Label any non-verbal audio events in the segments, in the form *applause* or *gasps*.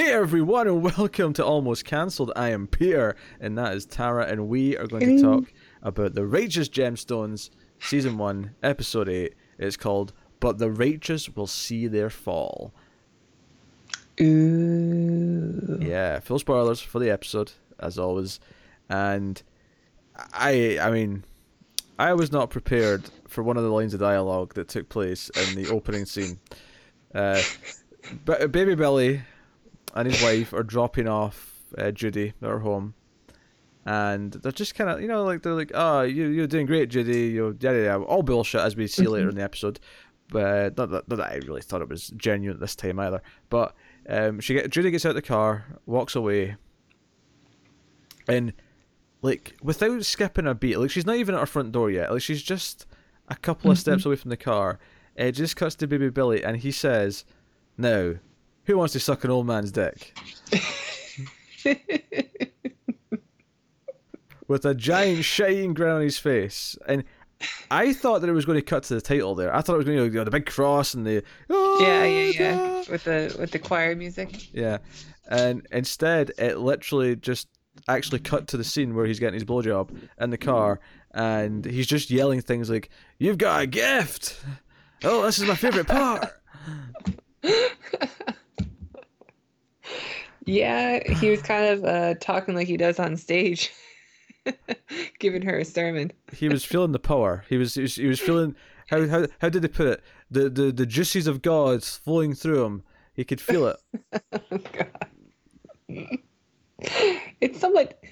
Hey everyone, and welcome to Almost Cancelled. I am Peter, and that is Tara, and we are going to talk about the Righteous Gemstones, Season 1, Episode 8. It's called But the Righteous Will See Their Fall. Ooh. Yeah, full spoilers for the episode, as always. And I I mean I was not prepared for one of the lines of dialogue that took place in the opening scene. Uh, but Baby Billy and his wife are dropping off uh, Judy at her home, and they're just kind of, you know, like they're like, "Oh, you you're doing great, Judy." You yeah, yeah, all bullshit as we see later in the episode. But not that, not that I really thought it was genuine this time either. But um, she get Judy gets out of the car, walks away, and like without skipping a beat, like she's not even at her front door yet. Like she's just a couple of steps away from the car. It just cuts to Baby Billy, and he says, "Now, who wants to suck an old man's dick?" With a giant shining grin on his face, and I thought that it was going to cut to the title there. I thought it was going to go the big cross and the oh, yeah, yeah, yeah. With the with the choir music. yeah, and instead it literally just actually cut to the scene where he's getting his blowjob in the car, and he's just yelling things like "You've got a gift! Oh, this is my favorite part." *laughs* Yeah, he was kind of uh, talking like he does on stage, *laughs* giving her a sermon. He was feeling the power. He was he was, he was feeling how how how did they put it? The the the juices of God flowing through him. He could feel it. God. *laughs* It's somewhat.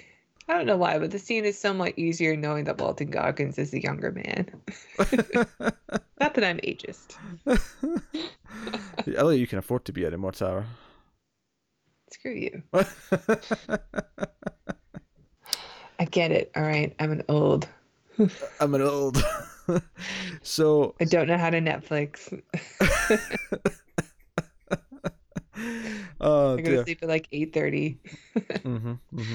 I don't know why, but the scene is somewhat easier knowing that Walton Goggins is the younger man. *laughs* Not that I'm ageist. Think you can afford to be anymore, Tara. Screw you. *laughs* I get it. All right, I'm an old. *laughs* I'm an old. *laughs* so I don't know how to Netflix. oh I go to sleep at like eight thirty. hmm hmm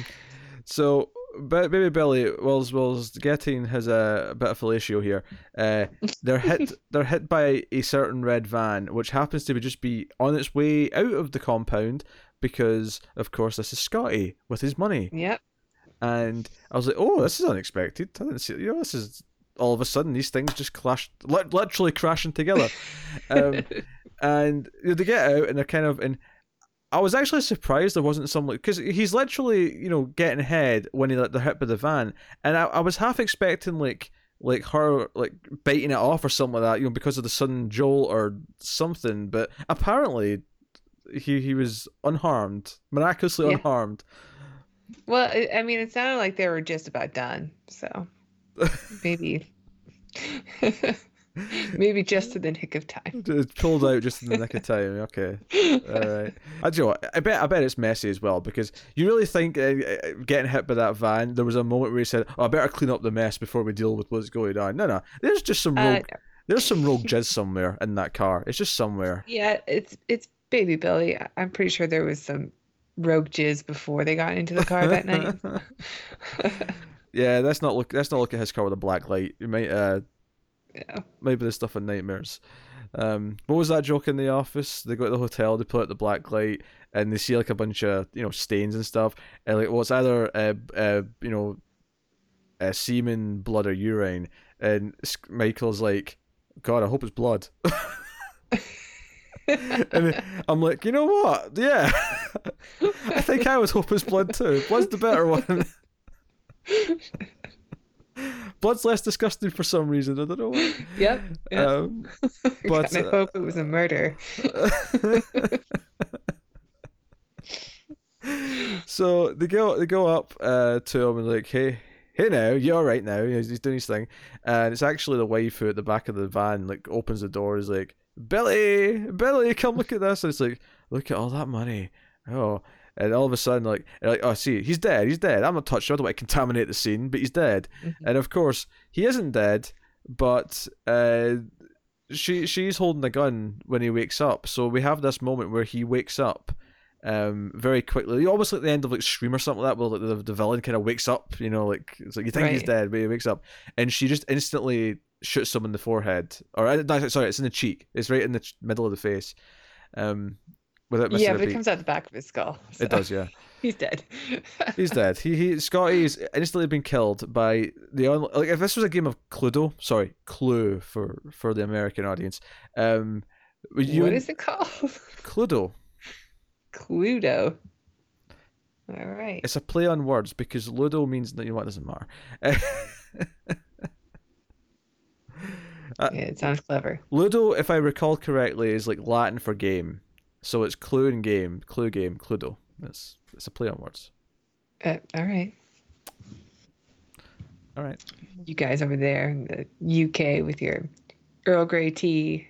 So, ba- baby Billy, whilst whilst getting his a bit of fellatio here, uh, they're hit. they're hit by a certain red van, which happens to be just be on its way out of the compound because, of course, this is Scotty with his money. Yep. And I was like, oh, this is unexpected. I didn't see. You know, this is all of a sudden these things just clashed, li- literally crashing together. *laughs* um, and you know, they get out and they're kind of and I was actually surprised there wasn't some like because he's literally you know getting ahead when he like they're hit by the van, and I, I was half expecting like like her like biting it off or something like that, you know, because of the sudden jolt or something. But apparently, he he was unharmed, miraculously Yeah. unharmed. Well, I mean, it sounded like they were just about done. So maybe, *laughs* *laughs* maybe just in the nick of time. It pulled out just in the nick of time. Okay, all right. I do. you know what, I bet. I bet it's messy as well because you really think uh, uh, getting hit by that van. There was a moment where he said, "Oh, I better clean up the mess before we deal with what's going on." No, no. There's just some Uh, rogue. There's some rogue *laughs* jizz somewhere in that car. It's just somewhere. yeah, it's it's baby Billy. I'm pretty sure there was some rogue jizz before they got into the car that night. *laughs* yeah, let's not look. Let's not look at his car with a black light. You might. Uh, Yeah. maybe the stuff in nightmares. Um, what was that joke in the office? They go to the hotel, they put out the black light, and they see like a bunch of you know stains and stuff. And like, well, it's either uh, uh, you know, uh, semen, blood, or urine. And Michael's like, God, I hope it's blood. *laughs* *laughs* and I'm like, you know what? Yeah, *laughs* I think I was hoping it's blood too. Blood's the better one. *laughs* Blood's less disgusting for some reason. I don't know why. Yep. yep. Um, *laughs* but, I uh, hope it was a murder. so they go they go up uh, to him and like, hey, hey now, you're all right now. He's, he's doing his thing, and it's actually the wife who at the back of the van like opens the door. Is like, Billy, Billy, come look at this. And it's like, look at all that money. Oh. And all of a sudden, like, like, oh, see, he's dead. He's dead. I'm not touching. I don't want to contaminate the scene, but he's dead. Mhm. And of course, he isn't dead, but uh, she she's holding a gun when he wakes up. So we have this moment where he wakes up um, very quickly. Almost like the end of like Scream or something like that, where like, the, the villain kind of wakes up. You know, like it's like you think he's dead, but he wakes up, and she just instantly shoots him in the forehead, or uh, no, sorry, it's in the cheek. It's right in the ch- middle of the face. Um, without missing Yeah, but it comes out the back of his skull. so It does, yeah. *laughs* He's dead. *laughs* He's dead. He he Scotty's instantly been killed by the on like if this was a game of Cluedo, sorry, Clue for for the American audience. Um, you what is it called? *laughs* Cluedo? Cluedo. All right. It's a play on words because Ludo means that you know what doesn't matter. Uh, yeah, it sounds clever. Ludo, if I recall correctly, is like Latin for game, so it's clue and game, clue game, Cluedo. It's it's a play on words. Uh, all right. All right. You guys over there in the UK with your Earl Grey tea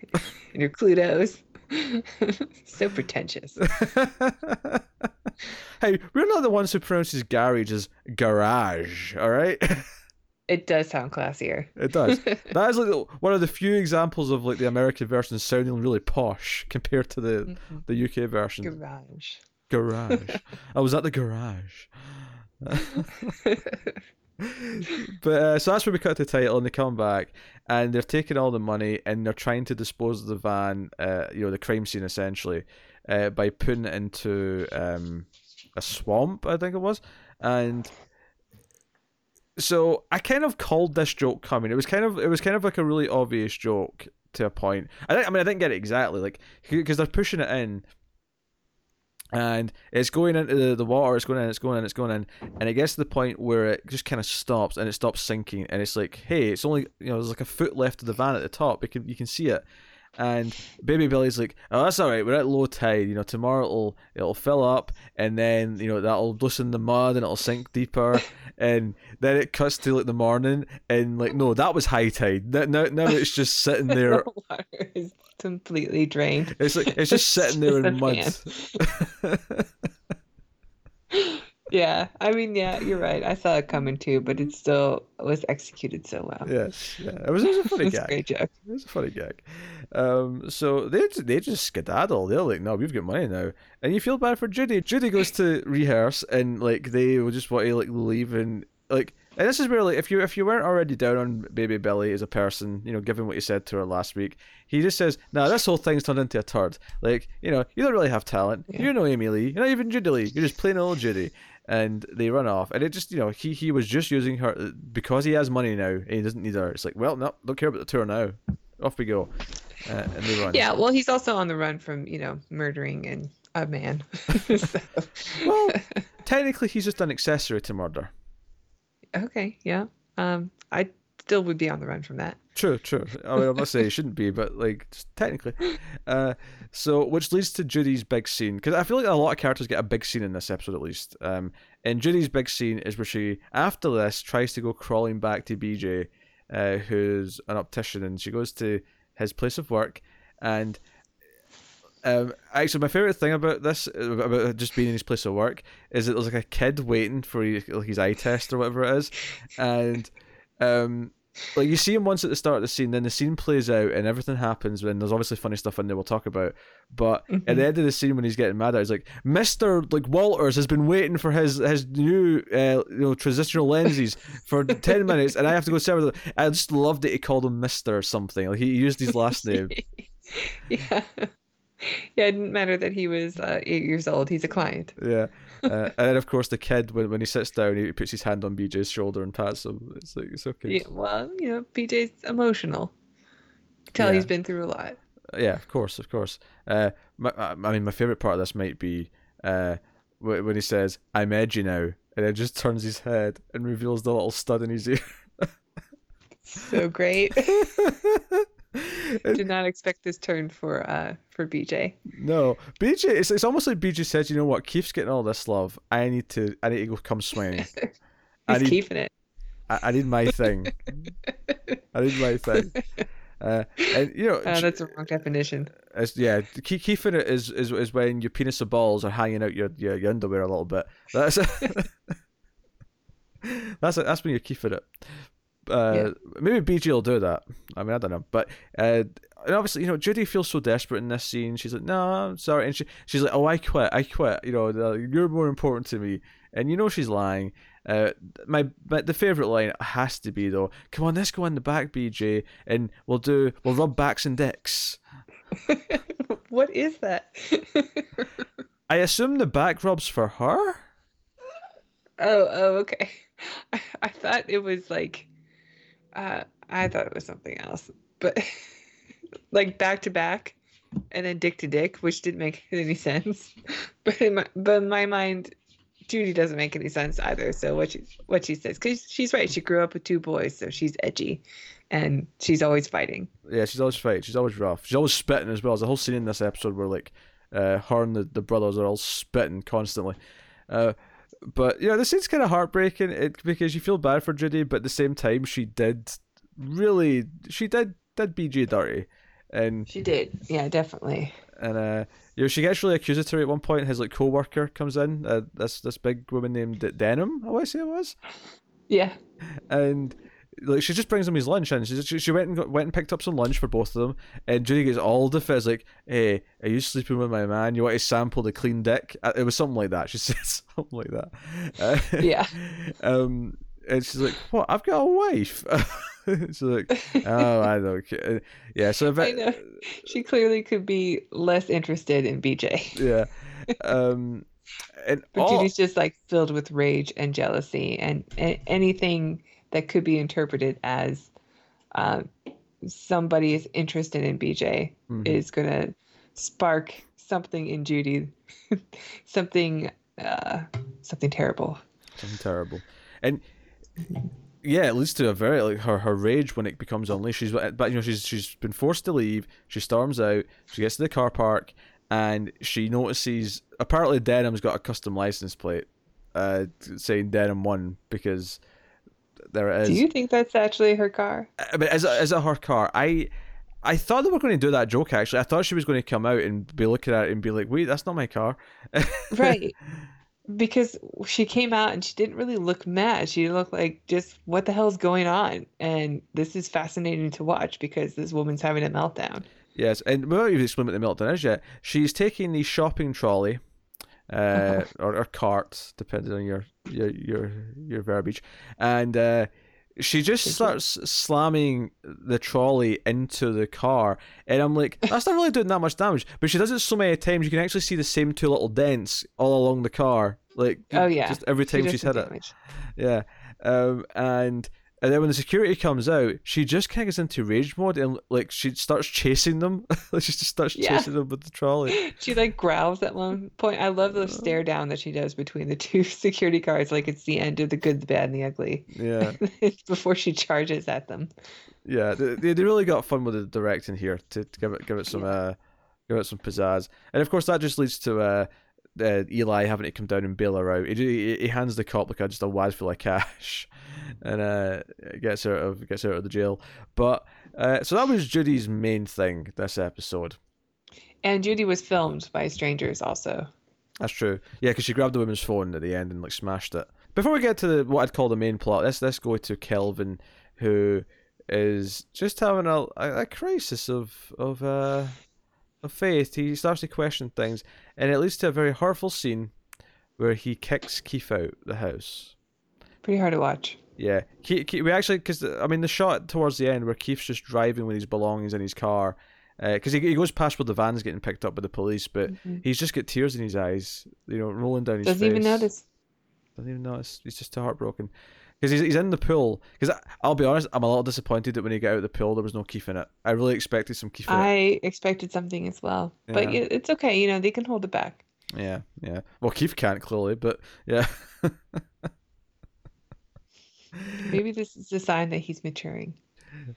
and your Cluedos. *laughs* so pretentious. *laughs* hey, we're not the ones who pronounces garage as garage. All right. *laughs* It does sound classier. It does. *laughs* That is like one of the few examples of like the American version sounding really posh compared to the Mhm. the UK version. Garage. Garage. *laughs* I was at the garage. *laughs* but uh, so that's where we cut the title, and they come back, and they're taking all the money, and they're trying to dispose of the van, uh, you know, the crime scene essentially, uh, by putting it into um, a swamp, I think it was, and so I kind of called this joke coming. It was kind of it was kind of like a really obvious joke to a point. I, I mean, I didn't get it exactly, like because they're pushing it in and it's going into the, the water, it's going in, it's going in, it's going in, and it gets to the point where it just kind of stops and it stops sinking, and it's like, hey, it's only you know, there's like a foot left of the van at the top, you can you can see it, and Baby Billy's like, oh, that's all right, we're at low tide, you know, tomorrow it'll it'll fill up, and then you know that'll loosen the mud and it'll sink deeper, *laughs* and then it cuts to like the morning, and like no, that was high tide, now now, it's just sitting *laughs* there, The water is completely drained. it's like it's just sitting *laughs* there in mud. Yeah, I mean, yeah, you're right. I saw it coming too, but it still was executed so well. Yes, yeah, it was, it was a funny *laughs* It's a gag. great joke. It was a funny gag. Um, so they they just skedaddle. They're like, "No, we've got money now," and you feel bad for Judy. Judy goes to rehearse, and like they will just want to like leave, and like, and this is where like if you if you weren't already down on Baby Billy as a person, you know, given what you said to her last week, he just says, "No, this whole thing's turned into a turd. Like, you know, you don't really have talent. Yeah. You're no Aimee-Leigh. You're not even Judy Lee. You're just plain old Judy." And they run off, and it just you know he he was just using her because he has money now, and he doesn't need her. It's like, well, no, don't care about the tour now. Off we go, uh, and they run. Yeah, well, he's also on the run from, you know, murdering and a man. *laughs* Well, *laughs* technically, he's just an accessory to murder. okay, yeah. Um, I still would be on the run from that. True, true. I mean, I'm not saying he shouldn't be, but like technically. Uh, so which leads to Judy's big scene because I feel like a lot of characters get a big scene in this episode at least. Um, and Judy's big scene is where she, after this, tries to go crawling back to BJ, uh, who's an optician, and she goes to his place of work, and. Um, actually, my favorite thing about this, about just being in his place of work, is that there's like a kid waiting for his, like his eye test or whatever it is, and um, like you see him once at the start of the scene, then the scene plays out and everything happens. And there's obviously funny stuff in there we'll talk about. But at the Mhm. end of the scene, when he's getting mad at, it, he's like, "Mister like Walters has been waiting for his his new uh, you know transitional lenses for *laughs* ten minutes, and I have to go serve them." I just loved that he called him Mister or something. Like he used his last *laughs* name. yeah. *laughs* Yeah, it didn't matter that he was uh, eight years old. He's a client. Yeah. Uh, and then of course the kid when when he sits down, he puts his hand on BJ's shoulder and pats him. It's like it's okay. Yeah, well, you know, BJ's emotional. Tell Yeah. he's been through a lot. Yeah, of course, of course. Uh, my, I I mean, my favorite part of this might be uh, when he says, "I'm edgy now," and then just turns his head and reveals the little stud in his ear. So great. *laughs* Did not expect this turn for uh for BJ. no, BJ. It's it's almost like BJ said, "You know what? Keith's getting all this love. I need to. I need to go come swinging. *laughs* He's need- keeping it. I, I need my thing. I need my thing." *laughs* Uh, and you know, Uh, that's a wrong definition. It's, yeah, keep, keeping it is, is is when your penis and balls are hanging out your, your, your underwear a little bit. That's *laughs* that's that's when you're keeping it. Uh, Yeah. Maybe BJ will do that. I mean, I don't know, but uh, and obviously, you know, Judy feels so desperate in this scene. She's like, "No, I'm sorry," and she she's like, "Oh, I quit. I quit. You know, you're more important to me." And you know she's lying. Uh, my, my the favorite line has to be though. Come on, let's go in the back, BJ, and we'll do we'll rub backs and dicks. *laughs* what is that? *laughs* I assume the back rubs for her. Oh, oh, okay. I, *laughs* I thought it was like, uh, I thought it was something else, but *laughs* like back to back, and then dick to dick, which didn't make *laughs* any sense. But in my, but in my mind, Judy doesn't make any sense either. So what she what she says, because she's right, she grew up with two boys, so she's edgy, and she's always fighting. Yeah, she's always fighting. She's always rough. She's always spitting as well. There's a whole scene in this episode where like uh, her and the, the brothers are all spitting constantly. Uh, but you know, this scene's kind of heartbreaking it, because you feel bad for Judy, but at the same time, she did really, she did did BJ dirty, and She did, yeah, definitely. and uh, you know, she gets really accusatory at one point. His like co-worker comes in, uh, this this big woman named Denham, I want to say it was, Yeah, and like she just brings him his lunch, and she she, she went and got, went and picked up some lunch for both of them, and Judy gets all the fizz like, "Hey, are you sleeping with my man? You want to sample the clean dick?" Uh, It was something like that. She *laughs* said something like that. Uh, Yeah. *laughs* Um, and she's like, "What? I've got a wife." *laughs* she's like, "Oh, I don't care." Yeah. So know. She clearly could be less interested in BJ. yeah. Um, and But all, Judy's just like filled with rage and jealousy and, a- anything that could be interpreted as um, somebody is interested in BJ Mhm. is going to spark something in Judy, *laughs* something, uh, something terrible. Something terrible. And yeah, it leads to a very like her her rage when it becomes unleashed. She's but you know she's she's been forced to leave. She storms out. She gets to the car park and she notices apparently Denham's got a custom license plate, uh, saying Denham one because there it is. Do you think that's actually her car? Uh, I mean, is it, is it her car? I I thought they were going to do that joke actually. I thought she was going to come out and be looking at it and be like, "Wait, that's not my car." *laughs* Right. because she came out and she didn't really look mad. She looked like just what the hell's going on? And this is fascinating to watch because this woman's having a meltdown. Yes, and without even explaining what the meltdown is yet, she's taking the shopping trolley, uh, or, or cart, depending on your your your, your verbiage, and uh, she just starts slamming the trolley into the car, and I'm like, that's not really doing that much damage, but she does it so many times you can actually see the same two little dents all along the car, like Oh yeah. just every time does she's hit it. Yeah. Um, and and then when the security comes out, she just kind of gets into rage mode and like she starts chasing them. *laughs* Like she just starts Yeah. chasing them with the trolley. *laughs* She like growls at one point. I love Uh. the stare down that she does between the two *laughs* security guards, like it's the end of the good, the bad, and the ugly. Yeah, Before she charges at them. yeah. They, they they really got fun with the directing here to, to give it give it some uh give it some pizzazz. And of course that just leads to uh. Uh, Eli having to come down and bail her out. He, he, he hands the cop like a, just a wad full of cash, *laughs* and uh, gets out of gets out of the jail. But uh, so that was Judy's main thing this episode. And Judy was filmed by strangers also. That's true. Yeah, because she grabbed the woman's phone at the end and like smashed it. Before we get to the, what I'd call the main plot, let's let's go to Kelvin, who is just having a a, a crisis of of uh of faith. He starts to question things, and it leads to a very hurtful scene where he kicks Keith out the house. Pretty hard to watch. Yeah, Keith, Keith, we actually because I mean the shot towards the end where Keith's just driving with his belongings in his car, because he he goes past where the van's getting picked up by the police, but Mhm. he's just got tears in his eyes, you know, rolling down his Doesn't face. even notice. Doesn't even notice. He's just too heartbroken. Because he's, he's in the pool. Because I'll be honest, I'm a little disappointed that when he got out of the pool, there was no Keith in it. I really expected some Keith in it. I expected something as well. But Yeah. yeah, it's okay. You know, they can hold it back. Yeah, yeah. Well, Keith can't clearly, but yeah. *laughs* Maybe this is a sign that he's maturing.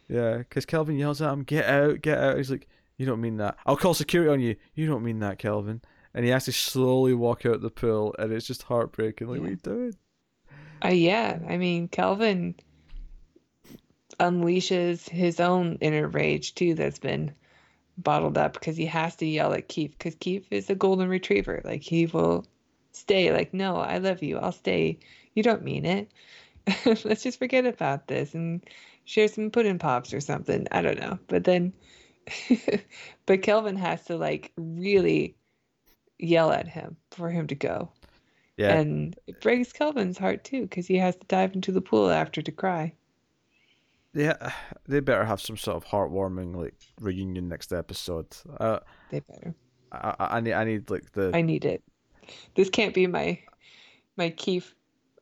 yeah, because Kelvin yells at him, "Get out, get out!" He's like, "You don't mean that. I'll call security on you. You don't mean that, Kelvin." And he has to slowly walk out the pool, and it's just heartbreaking. Like, what are you doing? Uh, yeah, I mean, Kelvin unleashes his own inner rage too that's been bottled up because he has to yell at Keith because Keith is a golden retriever. Like, he will stay, like, no, I love you. I'll stay. You don't mean it. *laughs* Let's just forget about this and share some pudding pops or something. I don't know. But then, *laughs* but Kelvin has to, like, really yell at him for him to go. Yeah, And it breaks Kelvin's heart too, because he has to dive into the pool after to cry. yeah. *sighs* They better have some sort of heartwarming like reunion next episode. Uh, They better. I, I, need I need like the I need it. This can't be my my Keith.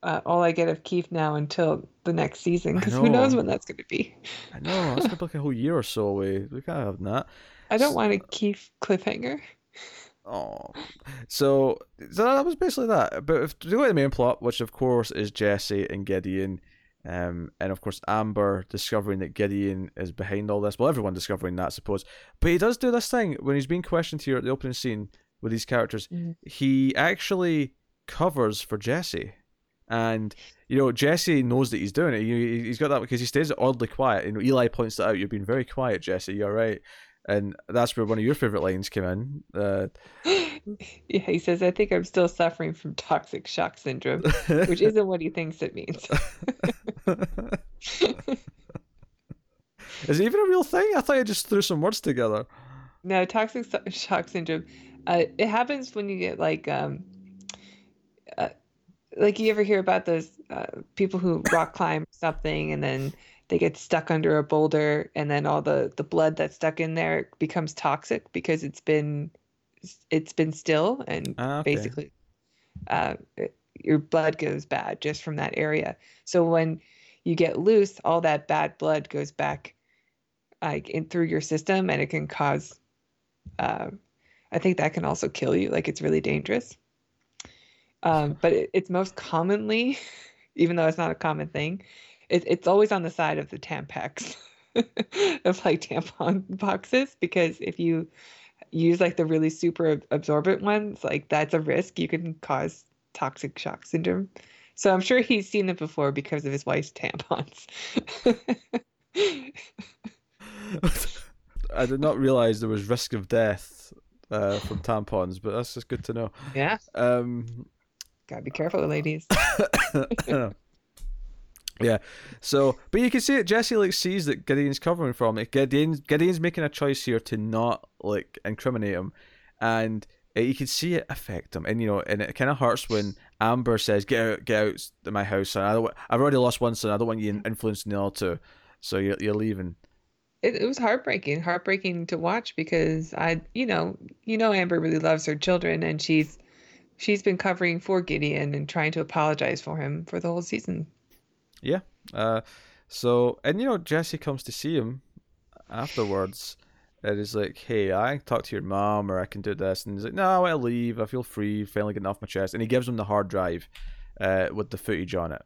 Uh, all I get of Keith now until the next season, because who knows when that's going to be. I know it's gonna be like a whole year or so away. We can't have that. I don't want a Keith cliffhanger. Oh, so so that was basically that. But if to go to the main plot, which of course is Jesse and Gideon, um, and of course Amber discovering that Gideon is behind all this. Well, everyone discovering that, I suppose. But he does do this thing when he's being questioned here at the opening scene with these characters. Mhm. He actually covers for Jesse, and you know Jesse knows that he's doing it. He, he's got that because he stays oddly quiet. You know, Eli points that out. You've been very quiet, Jesse. You're right. And that's where one of your favorite lines came in. Uh, *gasps* Yeah, he says, I think I'm still suffering from toxic shock syndrome, *laughs* which isn't what he thinks it means. *laughs* *laughs* Is it even a real thing? I thought I just threw some words together. No, toxic shock syndrome. Uh, it happens when you get like, um, uh, like you ever hear about those uh, people who rock climb something and then they get stuck under a boulder and then all the the blood that's stuck in there becomes toxic because it's been it's been still and Ah, okay. basically uh, it- your blood goes bad just from that area. So when you get loose, all that bad blood goes back like in through your system, and it can cause. Uh, I think that can also kill you. Like it's really dangerous. Um, but it, it's most commonly, *laughs* even though it's not a common thing, it, it's always on the side of the Tampax *laughs* of like tampon boxes because if you use like the really super absorbent ones, like that's a risk. You can cause toxic shock syndrome. So I'm sure he's seen it before because of his wife's tampons. *laughs* I did not realize there was risk of death uh, from tampons, but that's just good to know. yeah, Um, gotta be careful, ladies. *coughs* *coughs* *coughs* yeah. So, but you can see it. Jesse like sees that Gideon's covering from it. Gideon's Gideon's making a choice here to not like incriminate him, and uh, you can see it affect him. And you know, and it kind of hurts when Amber says, "Get out, get out of my house, son. I don't. I've already lost one son. I don't want you influencing the other. So you're you're leaving." It, it was heartbreaking, heartbreaking to watch because I, you know, you know, Amber really loves her children, and she's she's been covering for Gideon and trying to apologize for him for the whole season. Yeah. Uh, so and you know Jesse comes to see him afterwards, and he's like, "Hey, I can talk to your mom, or I can do this." And he's like, "No, I want to leave. I feel free. Finally getting off my chest." And he gives him the hard drive, uh, with the footage on it.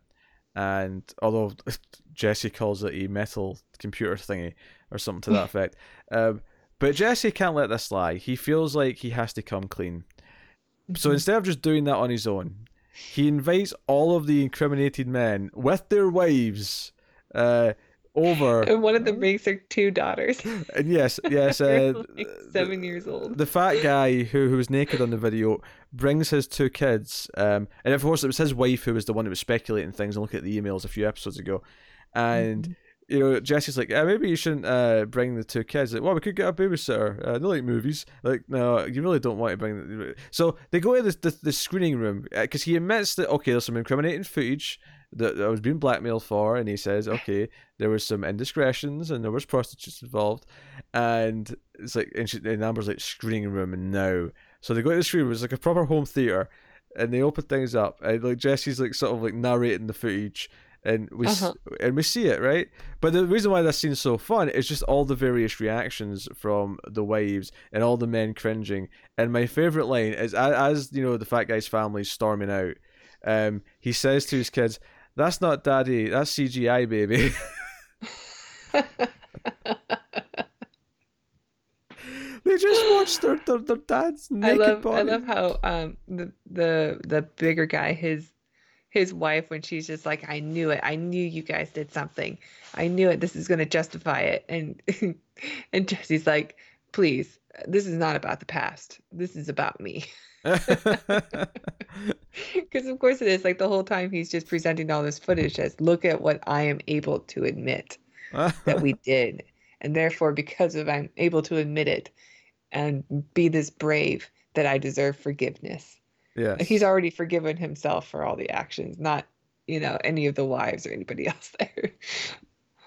And although *laughs* Jesse calls it a metal computer thingy or something to that *laughs* effect, um, but Jesse can't let this lie. He feels like he has to come clean. So instead of just doing that on his own, he invites all of the incriminated men with their wives uh, over. *laughs* And one of them brings her two daughters. And yes, yes, *laughs* uh, like seven years old. the fat guy who who was naked on the video brings his two kids, um, and of course it was his wife who was the one who was speculating things and looking at the emails a few episodes ago, and. You know, Jesse's like, yeah, maybe you shouldn't uh, bring the two kids. Like, well, we could get a babysitter. Uh, they like movies. Like, no, you really don't want to bring. The... So they go to the the, the screening room because he admits that okay, there's some incriminating footage that I was being blackmailed for, and he says, okay, there was some indiscretions and there was prostitutes involved, and it's like and, she, and Amber's like screening room and now, so they go to the screening room. It's like a proper home theater, and they open things up, and like Jesse's like sort of like narrating the footage. And we Uh-huh. and we see it right, but the reason why that scene's so fun is just all the various reactions from the wives and all the men cringing. And my favorite line is as, you know the fat guy's family storming out, um, he says to his kids, "That's not daddy, that's CGI, baby." *laughs* they just watched their their, their dad's naked I love body. I love how um the the the bigger guy his his wife when she's just like I knew it. I knew you guys did something. I knew it. This is going to justify it. *laughs* And and Jesse's like please this is not about the past. This is about me. *laughs* *laughs* Because of course it is. Like the whole time he's just presenting all this footage as look at what I am able to admit that we did. And therefore because of I'm able to admit it and be this brave that I deserve forgiveness yes. He's already forgiven himself for all the actions, not, you know, any of the wives or anybody *laughs* else there.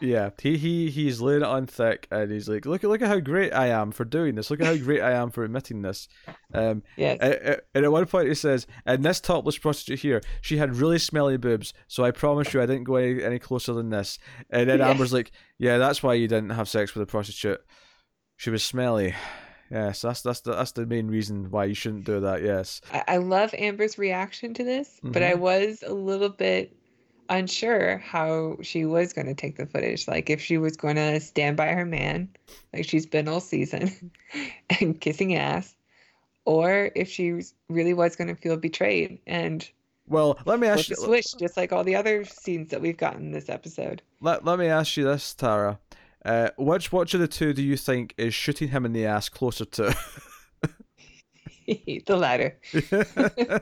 Yeah, he he he's laying it on thick, and he's like, "Look at look at how great I am for doing this. Look at how great I am for admitting this." Um, Yes. and, and at one point he says, "And this topless prostitute here, she had really smelly boobs, so I promise you, I didn't go any, any closer than this." And then *laughs* Yeah. Amber's like, "Yeah, that's why you didn't have sex with a prostitute. She was smelly." Yes, that's that's the that's the main reason why you shouldn't do that. Yes. I, I love Amber's reaction to this, but Mm-hmm. I was a little bit unsure how she was going to take the footage. Like if she was going to stand by her man, like she's been all season, *laughs* and kissing ass, or if she really was going to feel betrayed and Well, let me ask you. switch, just like all the other scenes that we've gotten this episode. Let, let me ask you this, Tara. Uh, which which of the two do you think is shooting him in the ass closer to? *laughs* the latter. *laughs*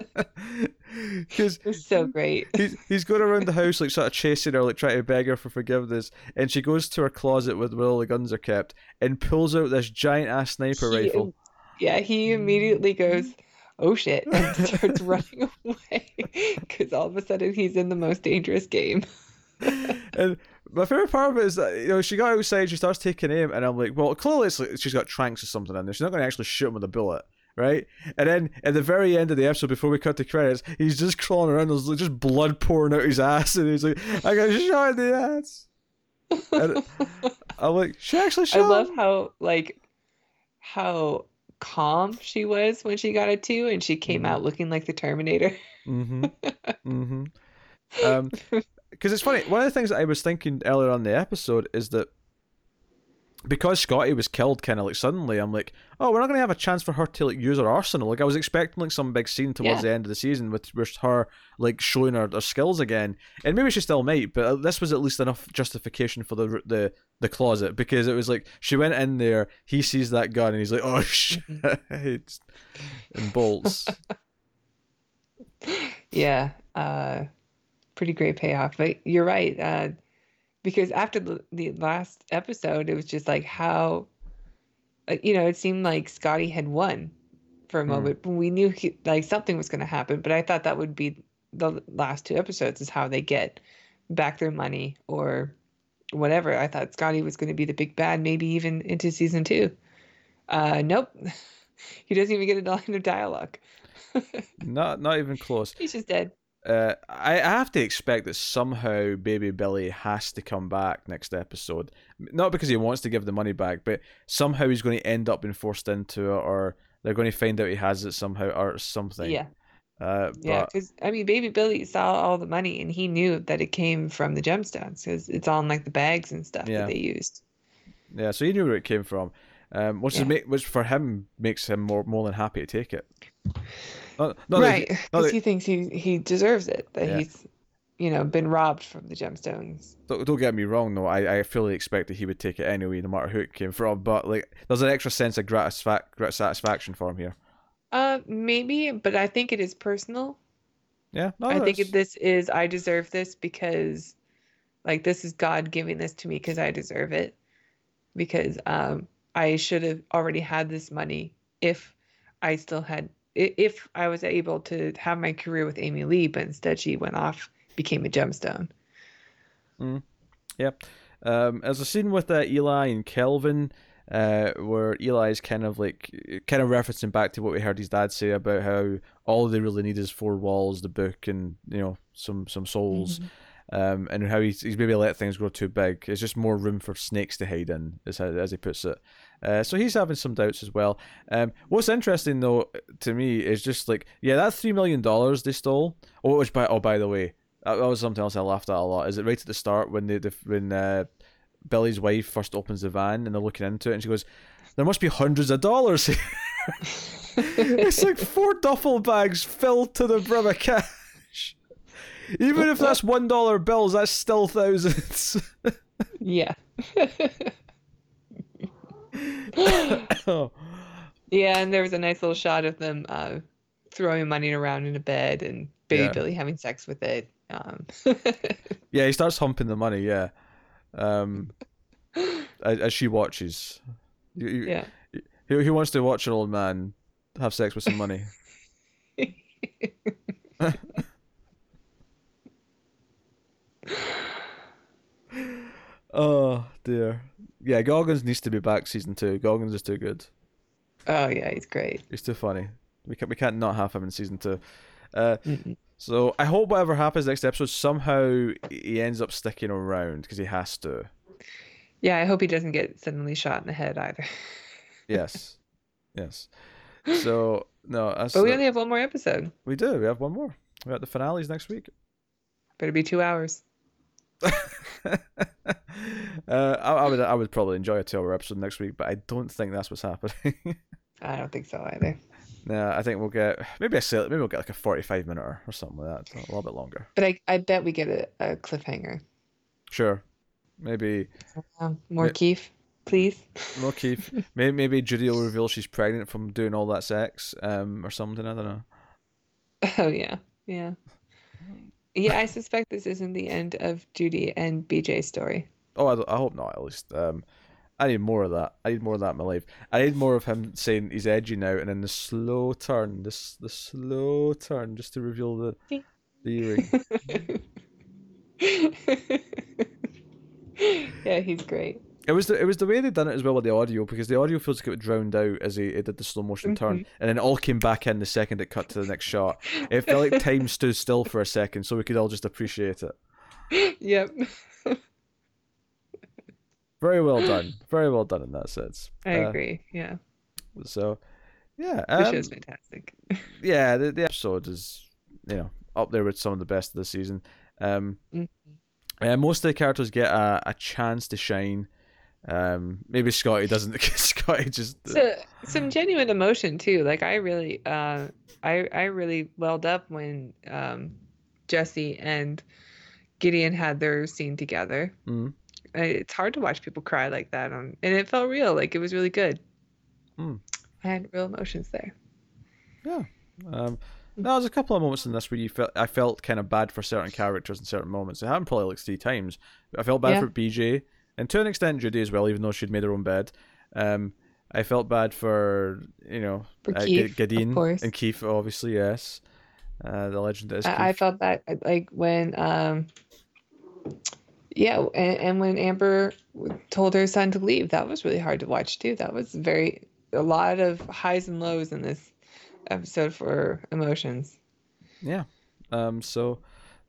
Because *laughs* It's so great. he's, he's going around the house like sort of chasing her, like trying to beg her for forgiveness, and she goes to her closet with where all the guns are kept and pulls out this giant ass sniper He- rifle. Yeah, he immediately goes, "Oh shit!" and starts running away because all of a sudden he's in the most dangerous game. And my favorite part of it is that you know she got outside, she starts taking aim, and I'm like, well, clearly it's like she's got tranks or something in there. She's not going to actually shoot him with a bullet, right? And then at the very end of the episode, before we cut the credits, he's just crawling around. There's just blood pouring out his ass, and he's like, I got shot in the ass. And *laughs* I'm like, she actually shot. I love him? how like how calm she was when she got it too, and she came Mhm. out looking like the Terminator. Mm-hmm. *laughs* mm-hmm. Um, because it's funny. One of the things that I was thinking earlier on the episode is that because Scotty was killed kind of like suddenly, I'm like, oh, we're not gonna have a chance for her to like use her arsenal. Like I was expecting like some big scene towards Yeah. the end of the season with with her like showing her, her skills again, and maybe she still might, but uh, this was at least enough justification for the the the closet because it was like she went in there, he sees that gun, and he's like, oh *laughs* shit, and bolts. *laughs* Yeah, uh, pretty great payoff. But you're right, uh, because after the, the last episode, it was just like how, uh, you know, it seemed like Scotty had won for a Hmm. moment. But we knew he, like something was going to happen, but I thought that would be the last two episodes is how they get back their money or whatever. I thought Scotty was going to be the big bad, maybe even into season two. Uh, nope, *laughs* he doesn't even get a line of dialogue. *laughs* not not even close. He's just dead. Uh, I, I have to expect that somehow Baby Billy has to come back next episode. Not because he wants to give the money back, but somehow he's going to end up being forced into it, or they're going to find out he has it somehow, or something. Yeah. Uh, Yeah, because I mean, Baby Billy saw all the money and he knew that it came from the gemstones because it's on like the bags and stuff Yeah. that they used. yeah, so he knew where it came from, um, which Yeah. is which for him makes him more more than happy to take it. Not, not right, because that- he thinks he he deserves it. That Yeah. he's, you know, been robbed from the gemstones. Don't, don't get me wrong, though. I, I fully expect that he would take it anyway, no matter who it came from. But like, there's an extra sense of gratisfa- grat- satisfaction for him here. Uh, maybe, but I think it is personal. Yeah, no, I think that's- this is I deserve this because, like, this is God giving this to me because I deserve it. Because um, I should have already had this money if I still had if I was able to have my career with Aimee-Leigh, but instead she went off became a gemstone. Yep. Um, there's a scene with uh, Eli and Kelvin, uh, where is kind of like, kind of referencing back to what we heard his dad say about how all they really need is four walls, the book, and you know some some souls, um, and how he's, he's maybe let things grow too big. It's just more room for snakes to hide in, how, as he puts it. Uh, so he's having some doubts as well. Um, what's interesting though to me is just like, yeah, that three million dollars they stole. Oh, which by oh by the way, that, that was something else I laughed at a lot. Is it right at the start when the, when uh, Billy's wife first opens the van and they're looking into it and she goes, "There must be hundreds of dollars here." *laughs* it's like four duffel bags filled to the brim of cash. Even if that's one dollar bills, that's still thousands. *laughs* Yeah. *laughs* *coughs* Yeah, and there was a nice little shot of them uh, throwing money around in a bed and Baby Yeah. Billy having sex with it. Um, *laughs* Yeah, he starts humping the money. Yeah, um, as, as she watches. You, you, yeah. Who, who wants to watch an old man have sex with some money? *laughs* *laughs* Oh dear. Yeah, Goggins needs to be back season two. Goggins is too good. Oh yeah, he's great. He's too funny. We can't we can't not have him in season two. Uh, so I hope whatever happens next episode somehow he ends up sticking around because he has to. Yeah, I hope he doesn't get suddenly shot in the head either. *laughs* Yes, yes. So no, that's, But we only have one more episode. we do. We have one more. We have the finales next week. Better be two hours. *laughs* uh, I, I would I would probably enjoy a two-hour episode next week, but I don't think that's what's happening. *laughs* I don't think so either. no, I think we'll get maybe say maybe we'll get like a forty-five minute or something like that, a little bit longer. But I, I bet we get a, a cliffhanger. Sure, maybe Um, more. Keith, *laughs* please. no Keith. maybe maybe Judy will reveal she's pregnant from doing all that sex, um, or something. I don't know. Oh yeah, yeah, yeah. I suspect this isn't the end of Judy and BJ's story. Oh, I, I hope not. At least, um, I need more of that. I need more of that in my life. I need more of him saying he's edgy now, and then the slow turn, this the slow turn, just to reveal the the earring. *laughs* yeah, he's great. It was the it was the way they done it as well with the audio because the audio feels like it was drowned out as he, he did the slow motion turn, and then it all came back in the second it cut to the next shot. It felt like time *laughs* stood still for a second, so we could all just appreciate it. Yep, Very well done, *laughs* very well done in that sense. I Uh, agree. Yeah, So, yeah, the um, show's fantastic. *laughs* yeah, the, the episode is you know up there with some of the best of the season. Um, Mhm. uh, most of the characters get a, a chance to shine. Um, maybe Scotty doesn't *laughs* Scotty just So, some genuine emotion too. Like I really, uh, I I really welled up when um, Jesse and Gideon had their scene together. Mm. It's hard to watch people cry like that, on, and it felt real. Like it was really good. Mm. I had real emotions there. Yeah. Um, no, there's a couple of moments in this where you felt I felt kind of bad for certain characters in certain moments. It happened probably like three times. I felt bad Yeah. for BJ and to an extent Judy as well, even though she'd made her own bed. Um, I felt bad for you know For uh, Keith, course. and Keith, obviously yes. Uh, the legend is I, I felt that like when um yeah and, and when amber told her son to leave that was really hard to watch too that was very a lot of highs and lows in this episode for emotions Yeah. Um. So,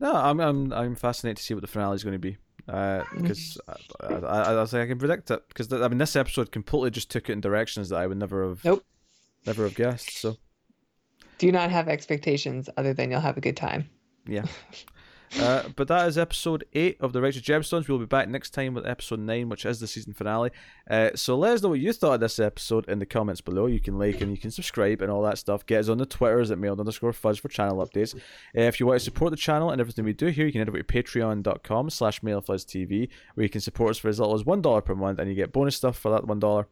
no, I'm I'm I'm fascinated to see what the finale is going to be. Uh, *laughs* because I, I, I, I think I can predict it. Because I mean, this episode completely just took it in directions that I would never have, Nope. never have guessed. So, do not have expectations other than you'll have a good time yeah. *laughs* Uh, but that is episode eight of the Righteous Gemstones. We'll be back next time with episode nine, which is the season finale. Uh, so let us know what you thought of this episode in the comments below. You can like and you can subscribe and all that stuff. Get us on the Twitters at mild underscore fuzz for channel updates. Uh, if you want to support the channel and everything we do here, you can head over to patreon.com slash mildfuzztv where you can support us for as little as $1 per month and you get bonus stuff for that $1.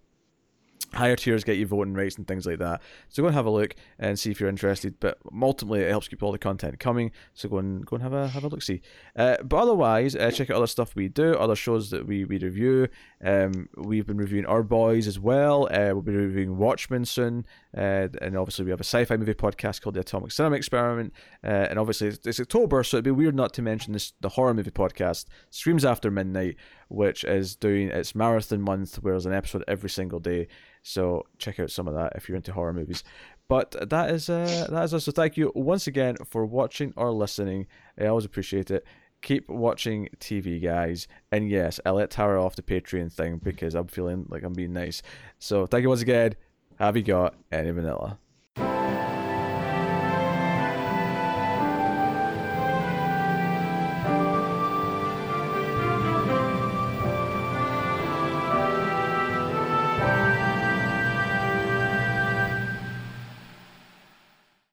Higher tiers get you voting rights and things like that. So go and have a look and see if you're interested. But ultimately, it helps keep all the content coming. So go and go and have a have a look see. Uh, but otherwise, uh, check out other stuff we do, other shows that we, we review. Um, we've been reviewing Our Boys as well. Uh, we'll be reviewing Watchmen soon, uh, and obviously we have a sci-fi movie podcast called The Atomic Cinema Experiment. Uh, and obviously it's, it's October, so it'd be weird not to mention this the horror movie podcast Screams After Midnight, which is doing its marathon month, where there's an episode every single day. So check out some of that if you're into horror movies. But that is uh, that is us. So thank you once again for watching or listening. I always appreciate it. Keep watching TV, guys. And yes, I let Tara off the Patreon thing because I'm feeling like I'm being nice. So thank you once again. Have you got any vanilla?